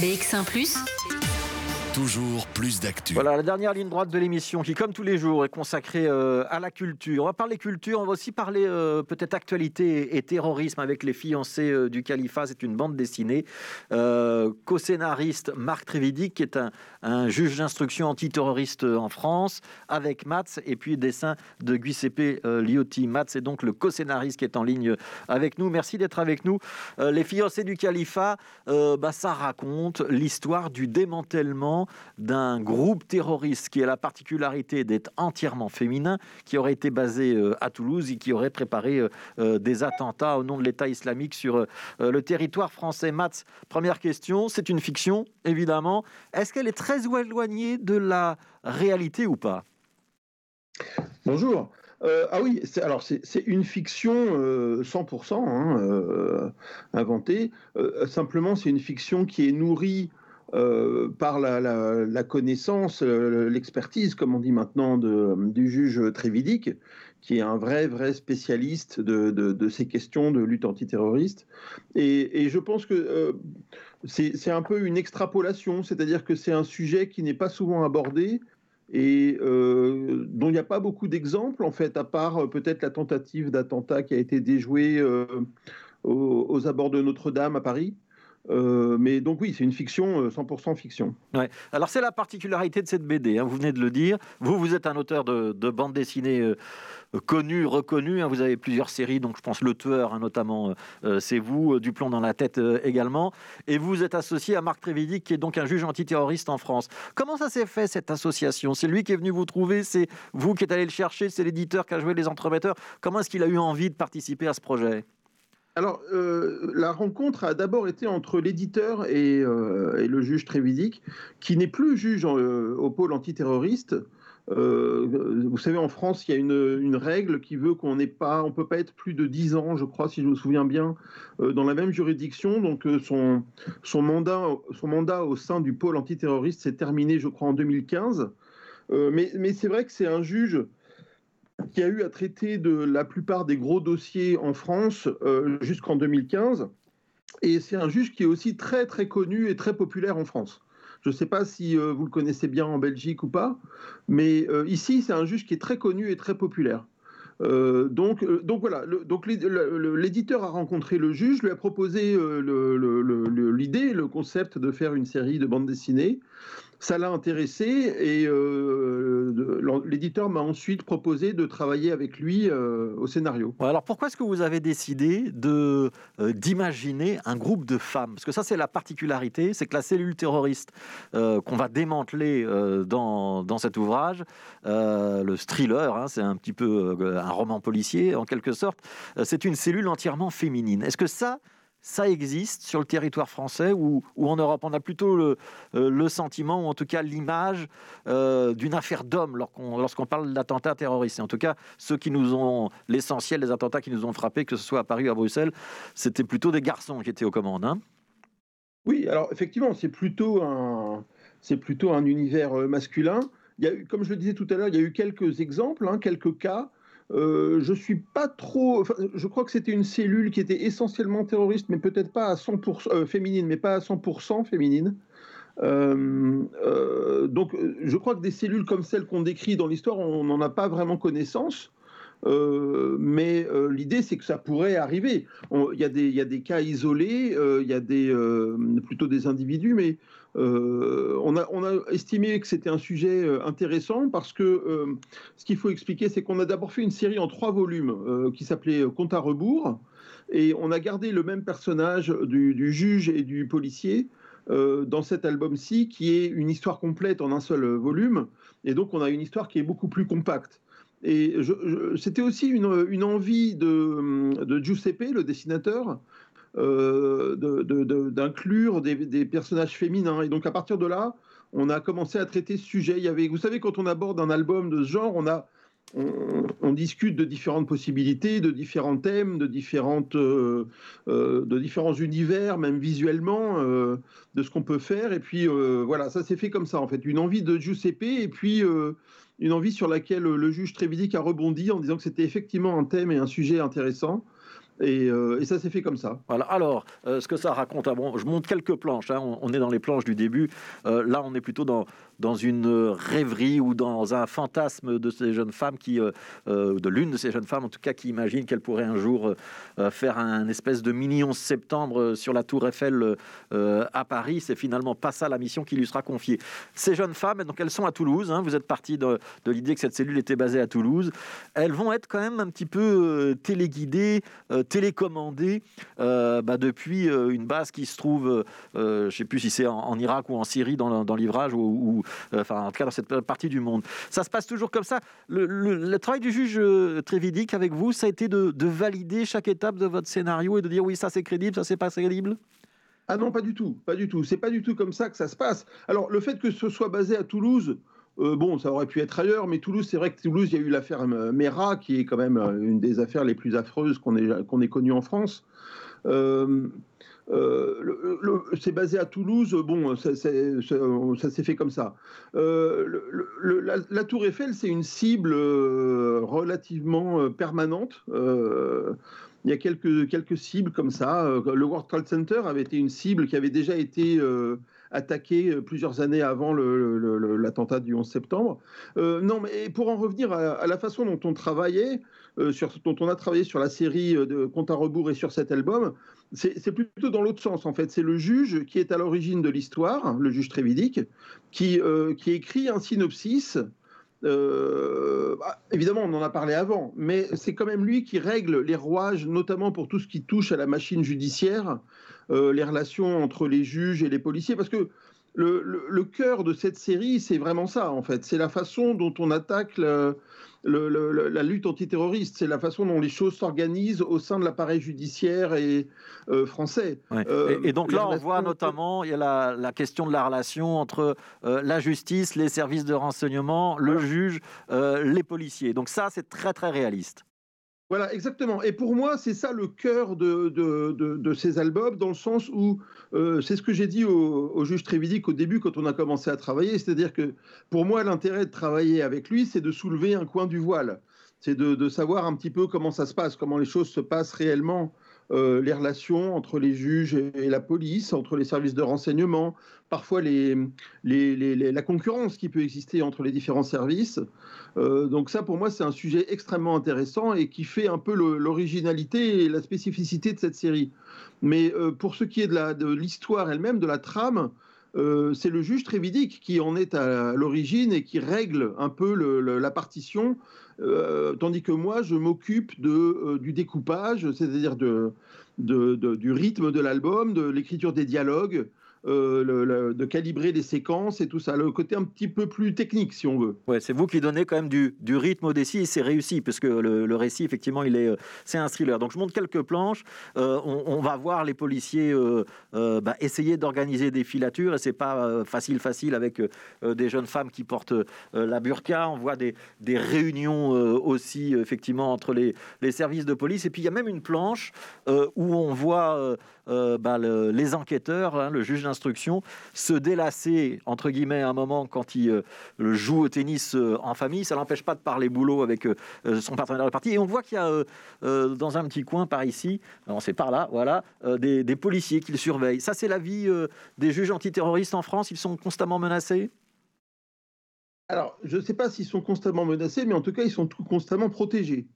BX1 ⁇ Toujours plus d'actu. Voilà, la dernière ligne droite de l'émission qui, comme tous les jours, est consacrée euh, à la culture. On va parler culture, on va aussi parler euh, peut-être actualité et terrorisme avec les fiancés euh, du califat. C'est une bande dessinée. Co-scénariste Marc Trévidic, qui est un, juge d'instruction antiterroriste en France, avec Mats, et puis dessin de Giuseppe Liotti. Mats est donc le co-scénariste qui est en ligne avec nous. Merci d'être avec nous. les fiancés du califat, bah, ça raconte l'histoire du démantèlement d'un groupe terroriste qui a la particularité d'être entièrement féminin, qui aurait été basé euh, à Toulouse et qui aurait préparé euh, euh, des attentats au nom de l'État islamique sur le territoire français. Mats, première question, c'est une fiction, évidemment. Est-ce qu'elle est très éloignée de la réalité ou pas? Bonjour. ah oui, alors c'est une fiction 100% hein, inventée. simplement, c'est une fiction qui est nourrie euh, par la, connaissance, euh, l'expertise, comme on dit maintenant, du juge Trévidic, qui est un vrai, vrai spécialiste de, ces questions de lutte antiterroriste. Et, je pense que euh, c'est un peu une extrapolation, c'est-à-dire que c'est un sujet qui n'est pas souvent abordé et dont il n'y a pas beaucoup d'exemples, en fait, à part peut-être la tentative d'attentat qui a été déjouée aux abords de Notre-Dame à Paris. Euh, mais donc oui, c'est une fiction, 100% euh, fiction. Ouais. Alors c'est la particularité de cette BD, hein, vous venez de le dire. Vous, vous êtes un auteur de, bande dessinée euh, connu, reconnu. Hein. vous avez plusieurs séries, donc je pense Le Tueur hein, notamment, c'est vous, Du plomb dans la tête également. Et vous êtes associé à Marc Trévidic, qui est donc un juge antiterroriste en France. Comment ça s'est fait cette association? C'est lui qui est venu vous trouver, c'est vous qui êtes allé le chercher, c'est l'éditeur qui a joué les entremetteurs. Comment est-ce qu'il a eu envie de participer à ce projet? Alors, euh, la rencontre a d'abord été entre l'éditeur et, euh, le juge Trévidic, qui n'est plus juge euh, au pôle antiterroriste. vous savez, en France, il y a une, règle qui veut qu'on n'est pas, on peut pas être plus de 10 ans, je crois, si je me souviens bien, dans la même juridiction. Donc, son, mandat, son mandat au sein du pôle antiterroriste s'est terminé, je crois, en 2015. mais, mais c'est vrai que c'est un juge qui a eu à traiter de la plupart des gros dossiers en France euh, jusqu'en 2015. Et c'est un juge qui est aussi très très connu et très populaire en France. Je ne sais pas si euh, vous le connaissez bien en Belgique ou pas, mais euh, ici c'est un juge qui est très connu et très populaire. donc, donc voilà, donc l'éditeur a rencontré le juge, lui a proposé l'idée, le, concept de faire une série de bandes dessinées ça l'a intéressé et euh, l'éditeur m'a ensuite proposé de travailler avec lui euh, au scénario. Alors pourquoi est-ce que vous avez décidé de euh, d'imaginer un groupe de femmes? Parce que ça c'est la particularité, c'est que la cellule terroriste qu'on va démanteler dans, dans, cet ouvrage, le thriller, hein, c'est un petit peu un roman policier en quelque sorte, c'est une cellule entièrement féminine. Est-ce que ça ça existe sur le territoire français ou, en Europe On a plutôt le, euh, sentiment, ou en tout cas l'image, euh, d'une affaire d'hommes lorsqu'on parle d'attentats terroristes. en tout cas, ceux qui nous ont, l'essentiel des attentats qui nous ont frappés, que ce soit à Paris ou à Bruxelles, c'était plutôt des garçons qui étaient aux commandes. Hein. oui, alors effectivement, c'est plutôt un, plutôt un univers euh, masculin. Il y a comme je le disais tout à l'heure, il y a eu quelques exemples, hein, quelques cas. Euh, je suis pas trop. je crois que c'était une cellule qui était essentiellement terroriste, mais peut-être pas à 100% euh, féminine, mais pas à 100% féminine. Euh, donc, je crois que des cellules comme celles qu'on décrit dans l'histoire, on n'en a pas vraiment connaissance. Mais l'idée, c'est que ça pourrait arriver. Il y, a des cas isolés, il y a plutôt des individus, mais euh, on, a, estimé que c'était un sujet euh, intéressant parce que euh, ce qu'il faut expliquer, c'est qu'on a d'abord fait une série en trois volumes qui s'appelait Compte à rebours. Et on a gardé le même personnage du, juge et du policier dans cet album-ci, qui est une histoire complète en un seul volume. Et donc, on a une histoire qui est beaucoup plus compacte. Et c'était aussi une, envie de, Giuseppe, le dessinateur, euh, d'inclure des, personnages féminins. Et donc à partir de là, on a commencé à traiter ce sujet. Vous savez, quand on aborde un album de ce genre, on a on, discute de différentes possibilités, de différents thèmes, de, différentes, euh, euh, de différents univers, même visuellement, de ce qu'on peut faire. Et puis voilà, ça s'est fait comme ça en fait. Une envie de Giuseppe et puis une envie sur laquelle le juge Trévidic a rebondi en disant que c'était effectivement un thème et un sujet intéressant. Et, et ça s'est fait comme ça. Voilà. Alors, ce que ça raconte, ah je monte quelques planches. Hein. on, est dans les planches du début. là, on est plutôt dans dans une rêverie ou dans un fantasme de ces jeunes femmes qui, euh, euh, de l'une de ces jeunes femmes en tout cas, qui imagine qu'elle pourrait un jour euh, faire un espèce de mini 11 septembre sur la Tour Eiffel à Paris. C'est finalement pas ça la mission qui lui sera confiée. Ces jeunes femmes, donc elles sont à Toulouse. Hein. vous êtes parti de, l'idée que cette cellule était basée à Toulouse. Elles vont être quand même un petit peu téléguidées, télécommandées bah, depuis une base qui se trouve, je ne sais plus si c'est en, Irak ou en Syrie dans, dans l'ivrage ou, euh, enfin en tout cas dans cette partie du monde. Ça se passe toujours comme ça. Le, travail du juge euh, Trévidic avec vous, ça a été de, valider chaque étape de votre scénario et de dire oui, ça c'est crédible, ça c'est pas crédible? Ah non, pas du tout, pas du tout. C'est pas du tout comme ça que ça se passe. Alors le fait que ce soit basé à Toulouse, euh, bon, ça aurait pu être ailleurs, mais Toulouse, c'est vrai que Toulouse, il y a eu l'affaire Mera, qui est quand même une des affaires les plus affreuses qu'on ait, qu'on ait connues en France. Euh, c'est basé à Toulouse, bon, ça, s'est fait comme ça. Euh, la, Tour Eiffel, c'est une cible euh, relativement permanente. il y a quelques, quelques cibles comme ça. Le World Trade Center avait été une cible qui avait déjà été attaquée plusieurs années avant l'attentat du 11 septembre. non, mais pour en revenir à, la façon dont on travaillait, sur, dont on a travaillé sur la série de Compte à rebours et sur cet album, c'est plutôt dans l'autre sens, en fait. C'est le juge qui est à l'origine de l'histoire, le juge Trévidic, qui, euh, écrit un synopsis. Euh, bah, évidemment, on en a parlé avant, mais c'est quand même lui qui règle les rouages, notamment pour tout ce qui touche à la machine judiciaire, euh, les relations entre les juges et les policiers, parce que le, le, cœur de cette série, c'est vraiment ça, en fait. C'est la façon dont on attaque le, la lutte antiterroriste, c'est la façon dont les choses s'organisent au sein de l'appareil judiciaire et euh, français. Euh, et, donc là, on voit notamment il y a la, question de la relation entre la justice, les services de renseignement, le juge, les policiers. Donc ça, c'est très très réaliste. Voilà, exactement. Et pour moi, c'est ça le cœur de, de, ces albums, dans le sens où euh, c'est ce que j'ai dit au, juge Trévidic au début quand on a commencé à travailler, c'est-à-dire que pour moi, l'intérêt de travailler avec lui, c'est de soulever un coin du voile, c'est de, savoir un petit peu comment ça se passe, comment les choses se passent réellement euh, les relations entre les juges et, la police, entre les services de renseignement, parfois la concurrence qui peut exister entre les différents services. Euh, donc ça, pour moi, c'est un sujet extrêmement intéressant et qui fait un peu l'originalité et la spécificité de cette série. Mais euh, pour ce qui est de l'histoire elle-même, de la trame, c'est le juge Trévidic qui en est à l'origine et qui règle un peu la partition euh, tandis que moi, je m'occupe euh, du découpage, c'est-à-dire du rythme de l'album, de l'écriture des dialogues, euh, de calibrer les séquences et tout ça, le côté un petit peu plus technique, si on veut. Ouais, c'est vous qui donnez quand même du, rythme au récit et c'est réussi, parce que le, récit, effectivement, il est, c'est un thriller. Donc je monte quelques planches, euh, on, va voir les policiers euh, bah, essayer d'organiser des filatures, et c'est pas facile, facile avec des jeunes femmes qui portent la burqa. On voit des, des réunions aussi, effectivement, entre les, les, services de police. Et puis il y a même une planche où on voit bah, les enquêteurs, hein, le juge d'instruction, se délasser, entre guillemets, un moment quand il euh, joue au tennis euh, en famille. Ça l'empêche pas de parler boulot avec euh, son partenaire de partie. Et on voit qu'il y a dans un petit coin par ici, on c'est par là, voilà, des, policiers qui le surveillent. Ça, c'est la vie des juges antiterroristes en France. Ils sont constamment menacés? Alors, je ne sais pas s'ils sont constamment menacés, mais en tout cas, ils sont constamment protégés.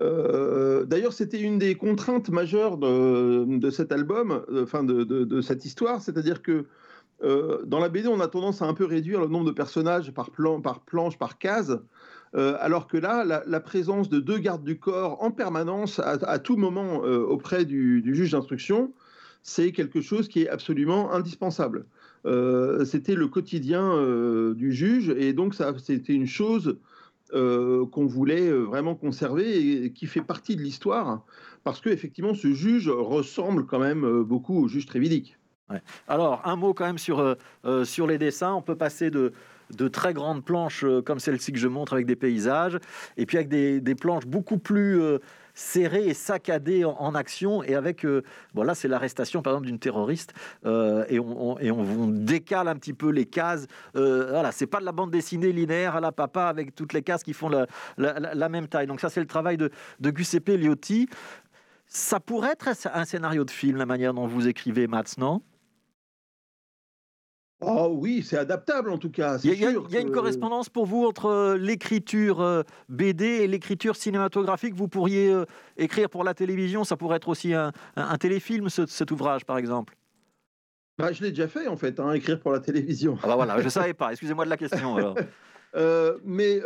D'ailleurs, c'était une des contraintes majeures de, cet album, enfin de, cette histoire, c'est-à-dire que euh, dans la BD, on a tendance à un peu réduire le nombre de personnages par, plan, par planche, par case, euh, alors que là, la, présence de deux gardes du corps en permanence, à, tout moment euh, auprès du, du juge d'instruction, c'est quelque chose qui est absolument indispensable. c'était le quotidien du juge, et donc ça, c'était une chose euh, qu'on voulait euh, vraiment conserver et qui fait partie de l'histoire, parce qu'effectivement, ce juge ressemble quand même euh, beaucoup au juge Trévidic. Alors, un mot quand même sur, sur les dessins. On peut passer de, de très grandes planches comme celle-ci que je montre avec des paysages, et puis avec des, des planches beaucoup plus serré et saccadé en, action et avec euh, bon là c'est l'arrestation par exemple d'une terroriste euh, et, on, et on, décale un petit peu les cases euh, voilà c'est pas de la bande dessinée linéaire à la papa avec toutes les cases qui font la, la, même taille. Donc ça c'est le travail de, de Giuseppe Liotti. Ça pourrait être un scénario de film, la manière dont vous écrivez, Mats, non? Oh oui, c'est adaptable en tout cas. Il y, a, y a une correspondance pour vous entre euh, l'écriture euh, BD et l'écriture cinématographique. Vous pourriez euh, écrire pour la télévision, ça pourrait être aussi un, téléfilm, cet ouvrage, par exemple. Bah, je l'ai déjà fait en fait, hein, écrire pour la télévision. Ah bah voilà, je ne savais pas. Excusez-moi de la question. mais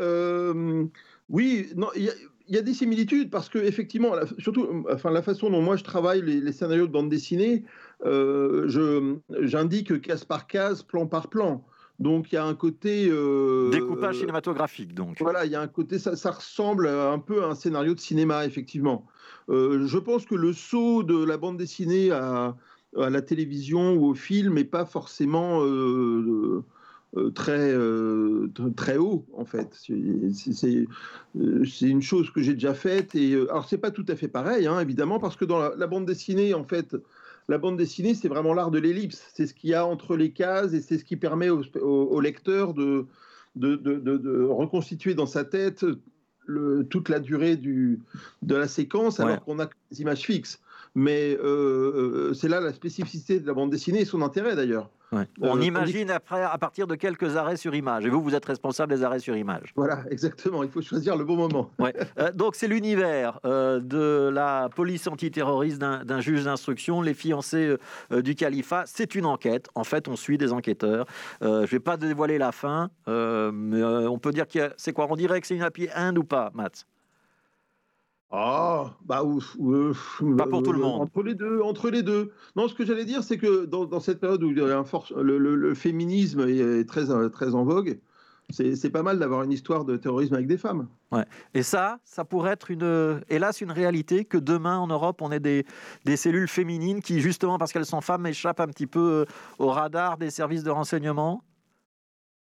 oui, non, il y, a des similitudes parce que effectivement, surtout, enfin la façon dont moi je travaille les scénarios de bande dessinée. Euh, j'indique case par case, plan par plan. Donc il y a un côté euh, découpage cinématographique. Donc voilà, il y a un côté ça, ça, ressemble un peu à un scénario de cinéma effectivement. Euh, je pense que le saut de la bande dessinée à, à la télévision ou au film n'est pas forcément très très haut en fait. C'est une chose que j'ai déjà faite et alors c'est pas tout à fait pareil hein, évidemment parce que dans la, la bande dessinée en fait la bande dessinée, c'est vraiment l'art de l'ellipse. C'est ce qu'il y a entre les cases et c'est ce qui permet au, lecteur de, de, reconstituer dans sa tête toute la durée du, de la séquence alors qu'on a des images fixes. Mais euh, euh, c'est là la spécificité de la bande dessinée et son intérêt d'ailleurs. On euh, imagine après, à partir de quelques arrêts sur image. Et vous, vous êtes responsable des arrêts sur image. Voilà, exactement. Il faut choisir le bon moment. donc, c'est l'univers de la police antiterroriste d'un juge d'instruction, les fiancés du califat. C'est une enquête. En fait, on suit des enquêteurs. je ne vais pas dévoiler la fin, mais on peut dire que c'est quoi? On dirait que c'est une happy end ou pas, Matt ah, bah ouf, Pas pour tout le monde. Entre les deux, entre les deux. Non, ce que j'allais dire, c'est que dans, cette période où le, féminisme est très, très en vogue, c'est pas mal d'avoir une histoire de terrorisme avec des femmes. Ouais. Et ça, ça pourrait être une, hélas une réalité que demain en Europe, on ait des, des cellules féminines qui, justement parce qu'elles sont femmes, échappent un petit peu au radar des services de renseignement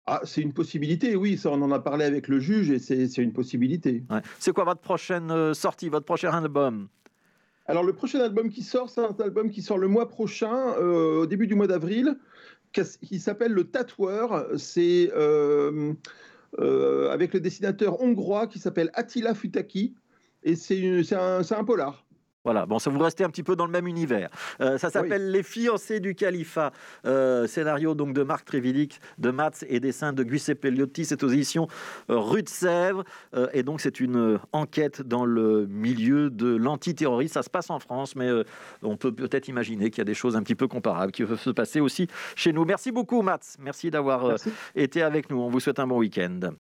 ah, c'est une possibilité, oui, ça on en a parlé avec le juge et c'est une possibilité. C'est quoi votre prochaine euh, sortie, votre prochain album? Alors le prochain album qui sort, c'est un album qui sort le mois prochain, euh, au début du mois d'avril, qui s'appelle Le Tatoueur. C'est euh, avec le dessinateur hongrois qui s'appelle Attila Futaki et c'est un, un polar. Voilà, bon, ça vous restez un petit peu dans le même univers. Euh, ça s'appelle Les fiancés du califat. Euh, scénario donc de Marc Trévidic, de Mats et dessin de Giuseppe Liotti. C'est aux éditions euh, Rue de Sèvres. et donc, c'est une enquête dans le milieu de l'antiterrorisme. Ça se passe en France, mais on peut peut-être imaginer qu'il y a des choses un petit peu comparables qui peuvent se passer aussi chez nous. Merci beaucoup, Mats. Merci d'avoir été avec nous. On vous souhaite un bon week-end.